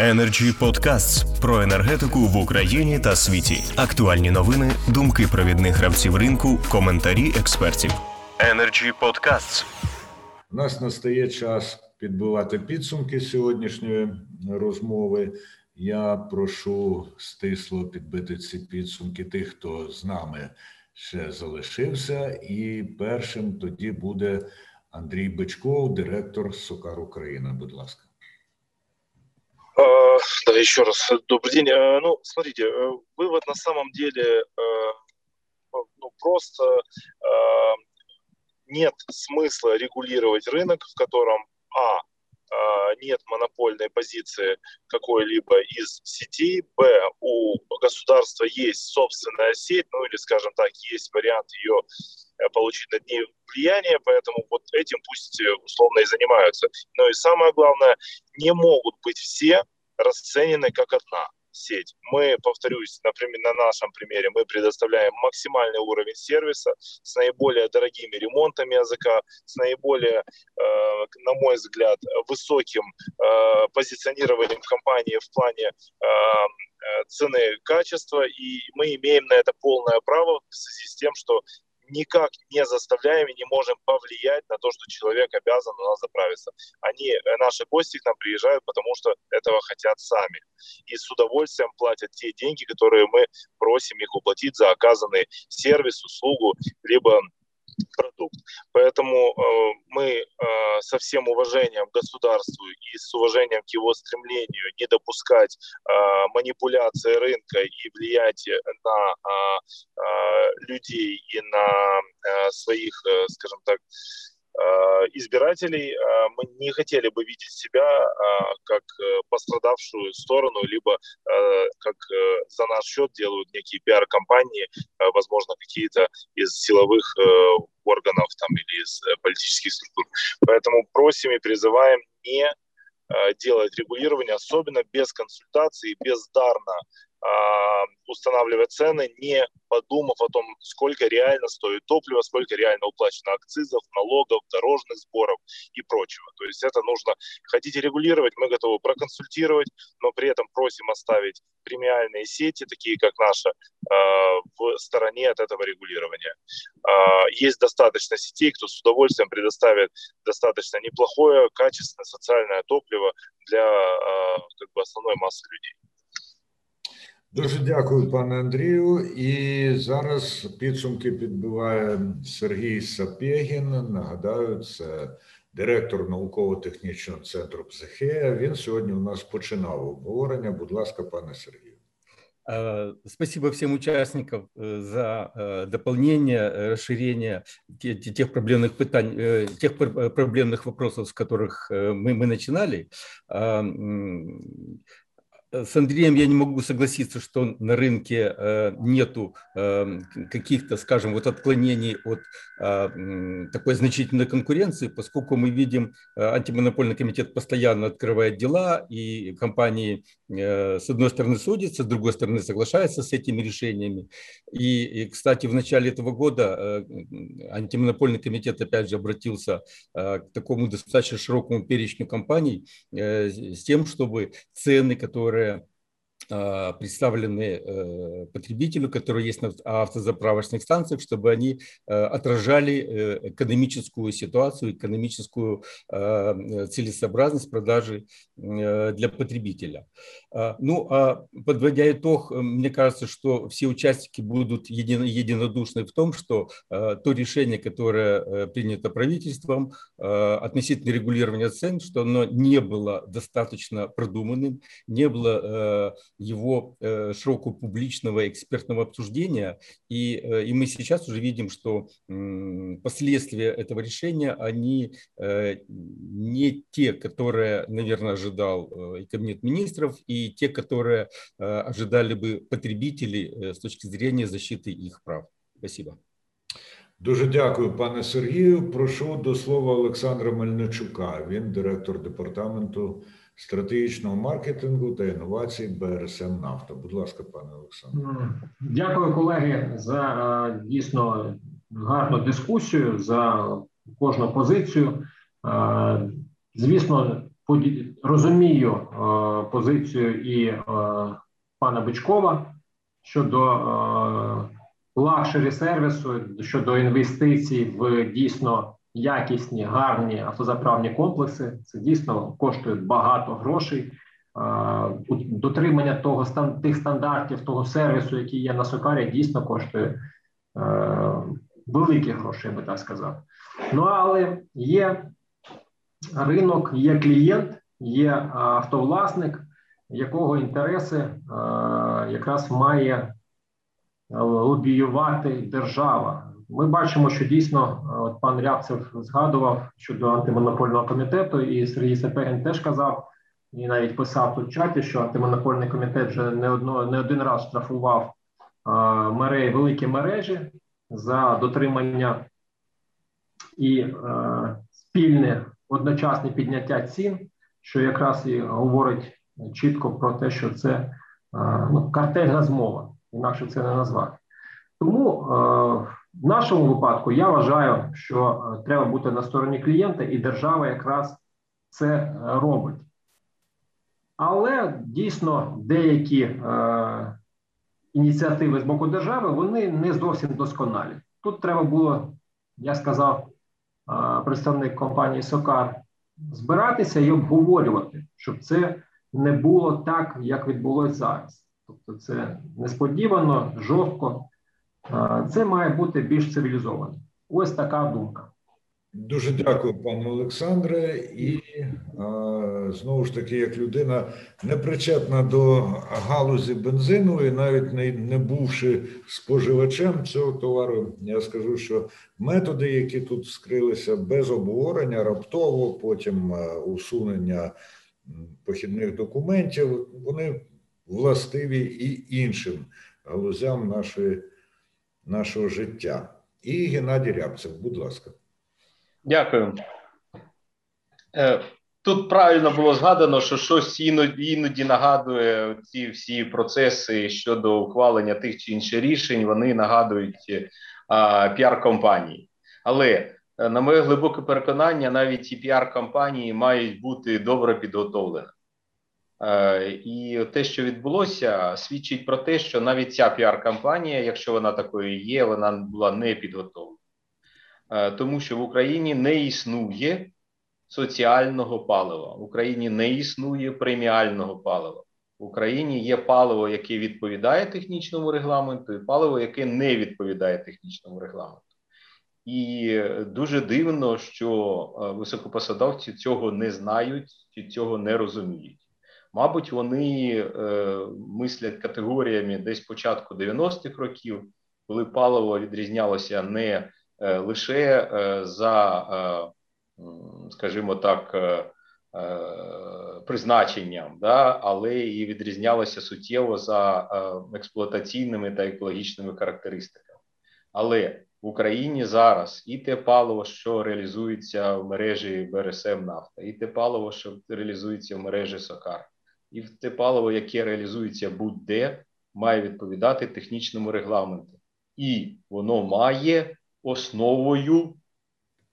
Energy Podcasts про енергетику в Україні та світі. Актуальні новини, думки провідних гравців ринку, коментарі експертів. Energy Podcasts. У нас настає час підбивати підсумки сьогоднішньої розмови. Я прошу стисло підбити ці підсумки тих, хто з нами ще залишився, і першим тоді буде Андрій Бичков, директор Сокар Україна. Будь ласка. Да, еще раз добрый день. Ну, смотрите, вывод на самом деле ну, просто нет смысла регулировать рынок, в котором а нет монопольной позиции какой-либо из сетей, б, у государства есть собственная сеть, ну или, скажем так, есть вариант ее э, получить над ней влияние, поэтому вот этим пусть э, условно и занимаются. Но и самое главное, не могут быть все расценены как одна сеть. Мы, повторюсь, например, на нашем примере, мы предоставляем максимальный уровень сервиса с наиболее дорогими ремонтами языка, с наиболее, э, на мой взгляд, высоким э, позиционированием компании в плане э, э цены качества, и мы имеем на это полное право в связи с тем, что никак не заставляем и не можем повлиять на то, что человек обязан у нас заправиться. Они, э, наши гости к нам приезжают, потому что этого хотят сами. И с удовольствием платят те деньги, которые мы просим их уплатить за оказанный сервис, услугу, либо продукт. Поэтому э, мы э, со всем уважением к государству и с уважением к его стремлению не допускать э, манипуляции рынка и влиятия на людей и на своих, скажем так, избирателей, э, мы не хотели бы видеть себя э, как пострадавшую сторону, либо как за наш счет делают некие пиар-компании, возможно, какие-то из силовых органов там, или из политических структур. Поэтому просим и призываем не делать регулирование, особенно без консультации, бездарно устанавливать цены, не подумав о том, сколько реально стоит топливо, сколько реально уплачено акцизов, налогов, дорожных сборов и прочего. То есть это нужно, хотите регулировать, мы готовы проконсультировать, но при этом просим оставить премиальные сети, такие как наша, а, в стороне от этого регулирования. А, есть достаточно сетей, кто с удовольствием предоставит достаточно неплохое, качественное социальное топливо для как бы, основной массы людей. Дуже дякую, пане Андрію. І зараз підсумки підбиває Сергій Сапєгін. Нагадаю, це директор науково-технічного центру «Психея». Він сьогодні у нас починав обговорення. Будь ласка, пане Сергію. Спасибо всем участникам э, за э, дополнение, э, расширение тех проблемных пытаний, тех проблемных вопросов, с которых мы, мы начинали. Э, с Андреем я не могу согласиться, что на рынке э, нету э, каких-то, скажем, вот отклонений от такой значительной конкуренции, поскольку мы видим, антимонопольный комитет постоянно открывает дела, и компании с одной стороны судятся, с другой стороны соглашаются с этими решениями. И, и кстати, в начале этого года антимонопольный комитет опять же обратился к такому достаточно широкому перечню компаний с тем, чтобы цены, которые которые а, представлены э, потребителю, которые есть на автозаправочных станциях, чтобы они э, отражали э, экономическую ситуацию, экономическую целесообразность продажи для потребителя. А, ну, а подводя итог, мне кажется, что все участники будут единодушны в том, что то решение, которое принято правительством относительно регулирования цен, что оно не было достаточно продуманным, не было его э, широкого публичного экспертного обсуждения. И, э, и мы сейчас уже видим, что последствия этого решения, они э, не те, которые, наверное, ожидал и Кабинет министров, и те, которые ожидали бы потребители с точки зрения защиты их прав. Спасибо. Дуже дякую, пане Сергію. Прошу до слова Олександра Мельничука. Він директор департаменту стратегічного маркетингу та інновацій БРСМ Нафта. Будь ласка, пане Олександре. Дякую, колеги, за дійсно гарну дискусію за кожну позицію. Звісно, розумію е, позицію і е, пана Бичкова щодо лакшері сервісу, щодо інвестицій в дійсно якісні, гарні автозаправні комплекси. Це дійсно коштує багато грошей. Дотримання того тих стандартів, того сервісу, який є на Сокарі, дійсно коштує великі гроші, я би так сказав. Ну але є ринок, є клієнт, є автовласник, якого інтереси якраз має лобіювати держава. Ми бачимо, що дійсно от пан Рябцев згадував щодо антимонопольного комітету, і Сергій Сапегін теж казав, і навіть писав тут в чаті, що антимонопольний комітет вже не одно не один раз штрафував мережі, великі мережі за дотримання і е, спільне одночасне підняття цін, що якраз і говорить чітко про те, що це е, ну, картельна змова, інакше це не назвати. Тому е, в нашому випадку я вважаю, що е, треба бути на стороні клієнта, і держава якраз це е, робить. Але дійсно деякі ініціативи з боку держави вони не зовсім досконалі. Тут треба було, я сказав, представник компанії Сокар збиратися і обговорювати, щоб це не було так, як відбулося зараз. Тобто, це несподівано, жорстко. Це має бути більш цивілізовано. Ось така думка. Дуже дякую, пане Олександре. І знову ж таки, як людина не причетна до галузі бензину, і навіть не, не бувши споживачем цього товару, я скажу, що методи, які тут скрилися без обговорення, раптово, потім усунення похідних документів, вони властиві і іншим галузям нашої, нашого життя. І Геннадій Рябцев, будь ласка. Дякую. Е, тут правильно було згадано, що щось іноді, нагадує ці всі процеси щодо ухвалення тих чи інших рішень. Вони нагадують а, піар-компанії. Але е, на моє глибоке переконання, навіть ці піар-компанії мають бути добре підготовлені. Е, і те, що відбулося, свідчить про те, що навіть ця піар-кампанія, якщо вона такою є, вона була не підготовлена. Е, тому що в Україні не існує соціального палива, в Україні не існує преміального палива. В Україні є паливо, яке відповідає технічному регламенту, і паливо, яке не відповідає технічному регламенту. І дуже дивно, що е, високопосадовці цього не знають чи цього не розуміють. Мабуть, вони е, мислять категоріями десь початку 90-х років, коли паливо відрізнялося не Е, лише е, за, е, скажімо так, призначенням, да, але і відрізнялося суттєво за експлуатаційними та екологічними характеристиками. Але в Україні зараз і те паливо, що реалізується в мережі БРСМ Нафта, і те паливо, що реалізується в мережі Сокар, і те паливо, яке реалізується будь-де, має відповідати технічному регламенту, і воно має основою,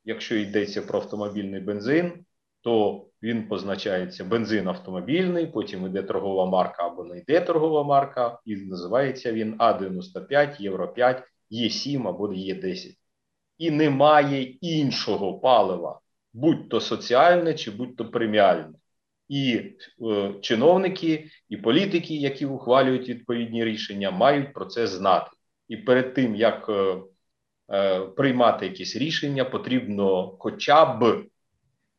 якщо йдеться про автомобільний бензин, то він позначається бензин автомобільний, потім йде торгова марка або не йде торгова марка, і називається він А95, Євро 5, Є7 або Є10. І немає іншого палива, будь то соціальне чи будь то преміальне. І е, чиновники, і політики, які ухвалюють відповідні рішення, мають про це знати. І перед тим як е, Е, приймати якісь рішення, потрібно, хоча б,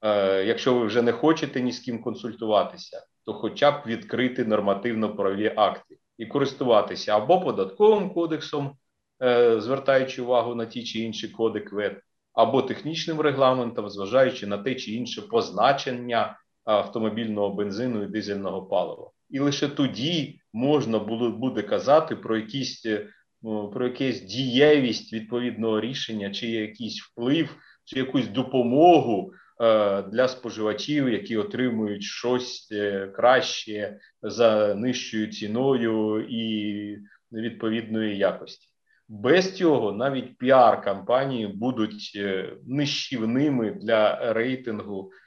е, якщо ви вже не хочете ні з ким консультуватися, то хоча б відкрити нормативно-правові акти і користуватися або податковим кодексом, е, звертаючи увагу на ті чи інші коди КВЕД, або технічним регламентом, зважаючи на те чи інше позначення автомобільного бензину і дизельного палива. І лише тоді можна буде казати про якісь Ну, про якусь дієвість відповідного рішення, чи якийсь вплив, чи якусь допомогу е, для споживачів, які отримують щось е, краще за нижчою ціною і відповідної якості. Без цього навіть піар кампанії будуть е, нищівними для рейтингу е,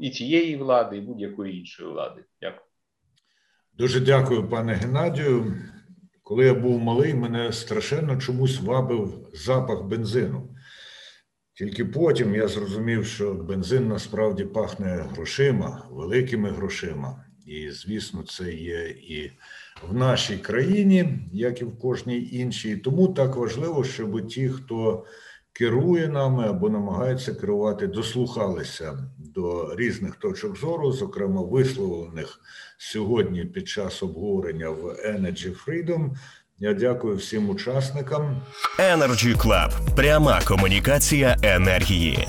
і цієї влади, і будь-якої іншої влади. Дякую. Дуже дякую, пане Геннадію. Коли я був малий, мене страшенно чомусь вабив запах бензину. Тільки потім я зрозумів, що бензин насправді пахне грошима, великими грошима. І, звісно, це є і в нашій країні, як і в кожній іншій. Тому так важливо, щоб ті, хто керує нами або намагається керувати, дослухалися до різних точок зору, зокрема висловлених сьогодні під час обговорення в Energy Freedom. Я дякую всім учасникам. Energy Club. Пряма комунікація енергії.